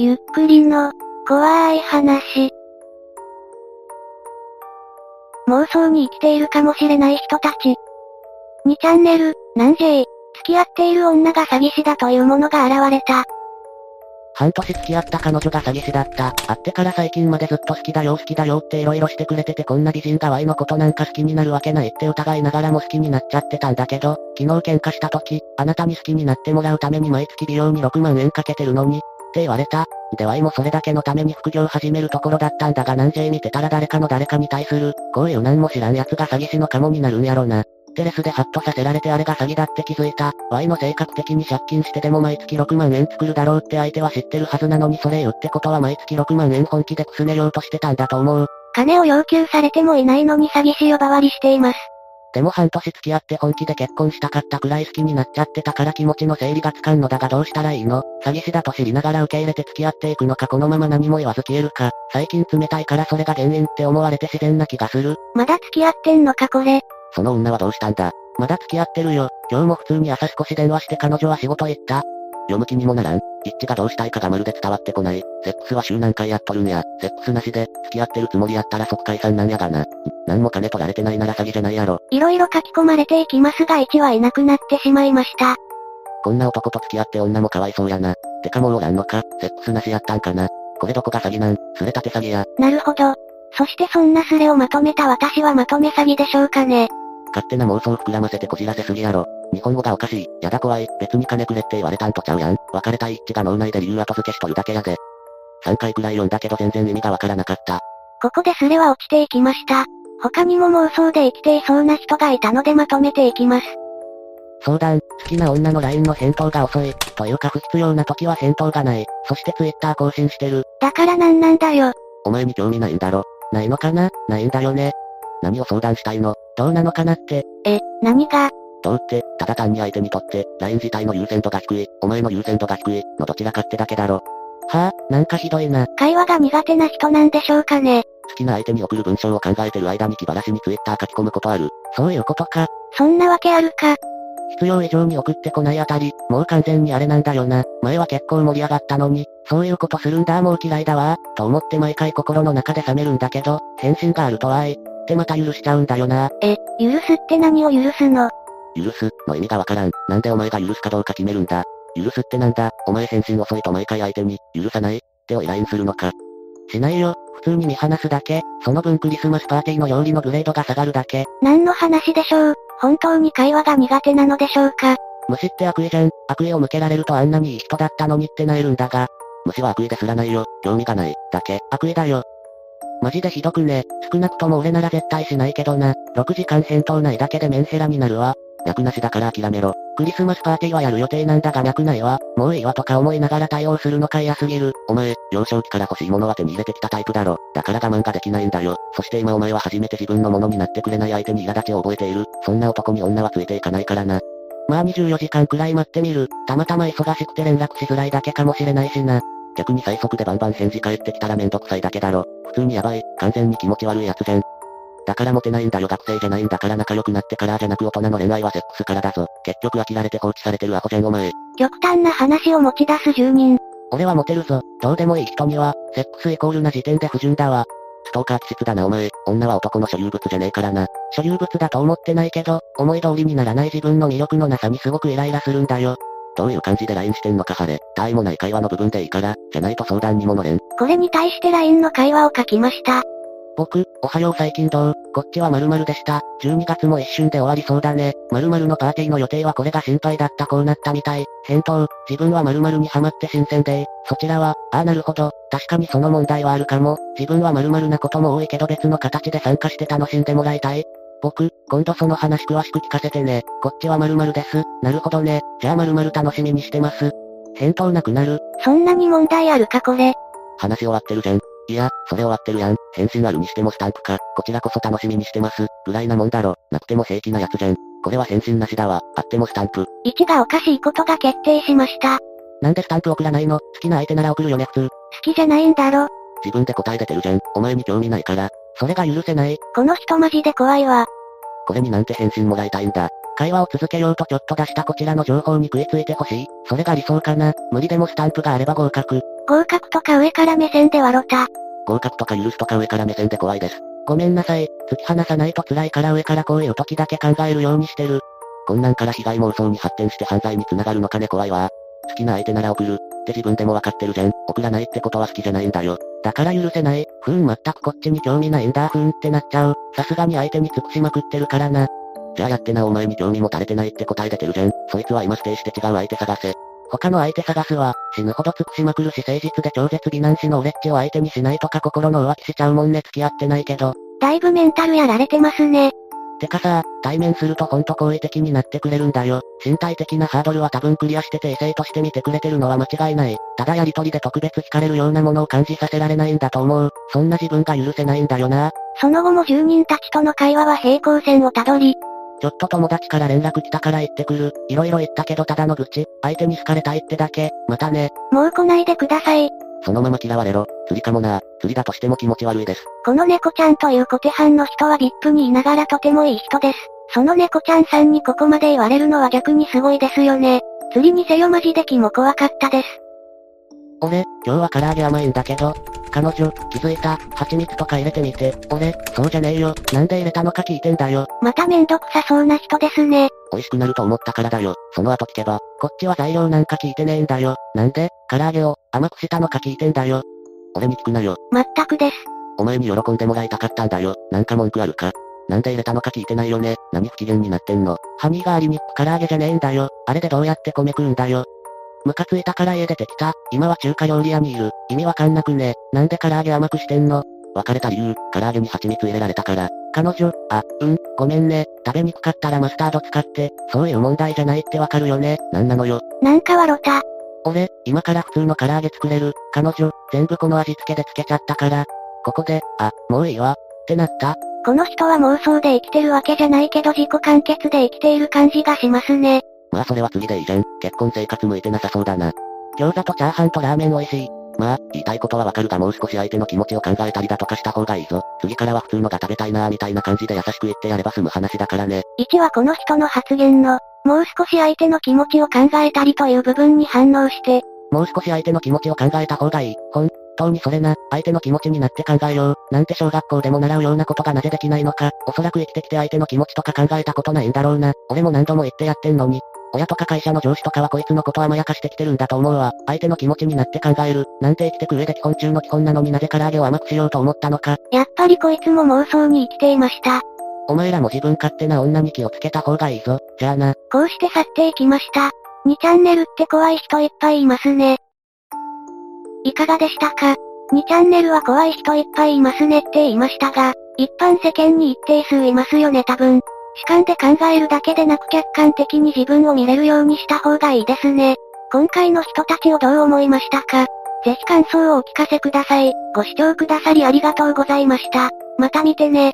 ゆっくりの、怖い話。妄想に生きているかもしれない人たち。2チャンネル、なんじー、付き合っている女が詐欺師だというものが現れた。半年付き合った彼女が詐欺師だった。会ってから最近までずっと好きだよ好きだよって色々してくれててこんな美人が Y のことなんか好きになるわけないって疑いながらも好きになっちゃってたんだけど、昨日喧嘩した時、あなたに好きになってもらうために毎月美容に6万円かけてるのに、って言われた。で Y もそれだけのために副業始めるところだったんだが何 J 見てたら誰かの誰かに対する、こういう何も知らん奴が詐欺師のカモになるんやろな。テレスでハッとさせられてあれが詐欺だって気づいた。Y の性格的に借金してでも毎月6万円作るだろうって相手は知ってるはずなのにそれ言ってことは毎月6万円本気でくすねようとしてたんだと思う。金を要求されてもいないのに詐欺師呼ばわりしています。でも半年付き合って本気で結婚したかったくらい好きになっちゃってたから気持ちの整理がつかんのだがどうしたらいいの？詐欺師だと知りながら受け入れて付き合っていくのかこのまま何も言わず消えるか。最近冷たいからそれが原因って思われて自然な気がする。まだ付き合ってんのかこれ。その女はどうしたんだ？まだ付き合ってるよ。今日も普通に朝少し電話して彼女は仕事行った。読む気にもならん。一致がどうしたいかがまるで伝わってこない。セックスは週何回やっとるんや。セックスなしで、付き合ってるつもりやったら即解散なんやがな。何も金取られてないなら詐欺じゃないやろ。いろいろ書き込まれていきますが1はいなくなってしまいました。こんな男と付き合って女もかわいそうやな。てかもうおらんのか、セックスなしやったんかな。これどこが詐欺なん、すれたて詐欺や。なるほど。そしてそんなスレをまとめた私はまとめ詐欺でしょうかね。勝手な妄想膨らませてこじらせすぎやろ。日本語がおかしい。やだ怖い。別に金くれって言われたんとちゃうやん。別れたい一致が脳内で理由後付けしとるだけやで。3回くらい読んだけど全然意味がわからなかった。ここでスレは落ちていきました。他にも妄想で生きていそうな人がいたのでまとめていきます。相談、好きな女の LINE の返答が遅い。というか不必要な時は返答がない。そして Twitter 更新してる。だからなんなんだよ。お前に興味ないんだろ。ないのかな？ないんだよね。何を相談したいの？どうなのかなって。え、何が？どうって、ただ単に相手にとって、LINE 自体の優先度が低い、お前の優先度が低い、のどちらかってだけだろ。はぁ、あ、なんかひどいな。会話が苦手な人なんでしょうかね。好きな相手に送る文章を考えてる間に気晴らしに Twitter 書き込むことある。そういうことか。そんなわけあるか。必要以上に送ってこないあたり、もう完全にあれなんだよな。前は結構盛り上がったのに、そういうことするんだもう嫌いだわ、と思って毎回心の中で冷めるんだけど、返信があるとはい、ってまた許しちゃうんだよな。え、許すって何を許すの？許す、の意味がわからん。なんでお前が許すかどうか決めるんだ。許すってなんだ、お前返信遅いと毎回相手に、許さないってを依頼するのか。しないよ、普通に見放すだけ。その分クリスマスパーティーの料理のグレードが下がるだけ。何の話でしょう本当に会話が苦手なのでしょうか虫って悪意じゃん。悪意を向けられるとあんなにいい人だったのにってなえるんだが。虫は悪意ですらないよ。興味がない。だけ。悪意だよ。マジでひどくね。少なくとも俺なら絶対しないけどな。6時間返答ないだけでメンヘラになるわ。脈なしだから諦めろ。クリスマスパーティーはやる予定なんだが脈ないわ。もういいわとか思いながら対応するのか嫌すぎる。お前、幼少期から欲しいものは手に入れてきたタイプだろ。だから我慢ができないんだよ。そして今お前は初めて自分のものになってくれない相手に苛立ちを覚えている。そんな男に女はついていかないからな。まあ24時間くらい待ってみる。たまたま忙しくて連絡しづらいだけかもしれないしな。逆に最速でバンバン返事返ってきたらめんどくさいだけだろ。普通にやばい。完全に気持ち悪いやつじゃん。だからモテないんだよ学生じゃないんだから仲良くなってからじゃなく大人の恋愛はセックスからだぞ。結局飽きられて放置されてるアホじゃんお前。極端な話を持ち出す住人。俺はモテるぞ。どうでもいい人には、セックスイコールな時点で不純だわ。ストーカー気質だなお前。女は男の所有物じゃねえからな。所有物だと思ってないけど、思い通りにならない自分の魅力のなさにすごくイライラするんだよ。どういう感じで LINE してんのか晴れ。他意もない会話の部分でいいから、じゃないと相談にも乗れん。これに対して LINE の会話を書きました。僕、おはよう最近どう？こっちは〇〇でした。12月も一瞬で終わりそうだね。〇〇のパーティーの予定はこれが心配だったこうなったみたい。返答、自分は〇〇にハマって新鮮で、そちらは、ああなるほど、確かにその問題はあるかも。自分は〇〇なことも多いけど別の形で参加して楽しんでもらいたい。僕、今度その話詳しく聞かせてね。こっちは〇〇です。なるほどね。じゃあ〇〇楽しみにしてます。返答なくなる。そんなに問題あるかこれ。話終わってるじゃん。いや、それ終わってるやん。返信あるにしてもスタンプか。こちらこそ楽しみにしてます。ぐらいなもんだろ。なくても平気なやつじゃん。これは返信なしだわ。あってもスタンプ。1がおかしいことが決定しました。なんでスタンプ送らないの？好きな相手なら送るよね普通。好きじゃないんだろ。自分で答え出てるじゃん。お前に興味ないから。それが許せない。この人マジで怖いわ。これになんて返信もらいたいんだ。会話を続けようとちょっと出したこちらの情報に食いついてほしい。それが理想かな。無理でもスタンプがあれば合格。合格とか上から目線で笑った。合格とか許すとか上から目線で怖いです。ごめんなさい。突き放さないと辛いから上からこういう時だけ考えるようにしてる。こんなんから被害妄想に発展して犯罪に繋がるのかね怖いわ。好きな相手なら送る。って自分でもわかってるじゃん。送らないってことは好きじゃないんだよ。だから許せない。ふーん全くこっちに興味ないんだふーんってなっちゃう。さすがに相手に尽くしまくってるからな。じゃあやってなお前に興味も垂れてないって答え出てるじゃん。そいつは今ステイして違う相手探せ。他の相手探すは、死ぬほど尽くしまくるし誠実で超絶美男子の俺っちを相手にしないとか心の浮気しちゃうもんね付き合ってないけど。だいぶメンタルやられてますね。てかさ、対面するとほんと好意的になってくれるんだよ。身体的なハードルは多分クリアしてて異性として見てくれてるのは間違いない。ただやりとりで特別惹かれるようなものを感じさせられないんだと思う。そんな自分が許せないんだよな。その後も住人たちとの会話は平行線をたどり、ちょっと友達から連絡来たから行ってくる。いろいろ言ったけどただの愚痴。相手に好かれたいってだけ。またね。もう来ないでください。そのまま嫌われろ。釣りかもな。釣りだとしても気持ち悪いです。この猫ちゃんという小手半の人は VIP にいながらとてもいい人です。その猫ちゃんさんにここまで言われるのは逆にすごいですよね。釣りにせよマジで気も怖かったです。俺、今日は唐揚げ甘いんだけど。彼女、気づいた。蜂蜜とか入れてみて。俺、そうじゃねえよ。なんで入れたのか聞いてんだよ。まためんどくさそうな人ですね。美味しくなると思ったからだよ。その後聞けば、こっちは材料なんか聞いてねえんだよ。なんで、唐揚げを、甘くしたのか聞いてんだよ。俺に聞くなよ。まったくです。お前に喜んでもらいたかったんだよ。なんか文句あるかなんで入れたのか聞いてないよね。何不機嫌になってんの。ハニーがありに唐揚げじゃねえんだよ。あれでどうやって米食うんだよ。ムカついたから家出てきた。今は中華料理屋にいる。意味わかんなくね。なんで唐揚げ甘くしてんの？別れた理由、唐揚げに蜂蜜入れられたから。彼女、あ、うん、ごめんね。食べにくかったらマスタード使って、そういう問題じゃないってわかるよね。なんなのよ。なんか笑った。俺、今から普通の唐揚げ作れる。彼女、全部この味付けでつけちゃったから。ここで、あ、もういいわ。ってなったこの人は妄想で生きてるわけじゃないけど自己完結で生きている感じがしますね。まあそれは次でいいじゃん。結婚生活向いてなさそうだな。餃子とチャーハンとラーメン美味しい。まあ、言いたいことはわかるがもう少し相手の気持ちを考えたりだとかした方がいいぞ。次からは普通のが食べたいなーみたいな感じで優しく言ってやれば済む話だからね。1はこの人の発言の、もう少し相手の気持ちを考えたりという部分に反応して、もう少し相手の気持ちを考えた方がいい。本当にそれな、相手の気持ちになって考えよう。なんて小学校でも習うようなことがなぜできないのか。おそらく生きてきて相手の気持ちとか考えたことないんだろうな。俺も何度も言ってやってんのに。親とか会社の上司とかはこいつのこと甘やかしてきてるんだと思うわ。相手の気持ちになって考える。なんて生きてく上で基本中の基本なのになぜ唐揚げを甘くしようと思ったのか。やっぱりこいつも妄想に生きていました。お前らも自分勝手な女に気をつけた方がいいぞ。じゃあな。こうして去っていきました。2チャンネルって怖い人いっぱいいますね。いかがでしたか ?2 チャンネルは怖い人いっぱいいますねって言いましたが、一般世間に一定数いますよね多分。主観で考えるだけでなく客観的に自分を見れるようにした方がいいですね。今回の人たちをどう思いましたか？ぜひ感想をお聞かせください。ご視聴くださりありがとうございました。また見てね。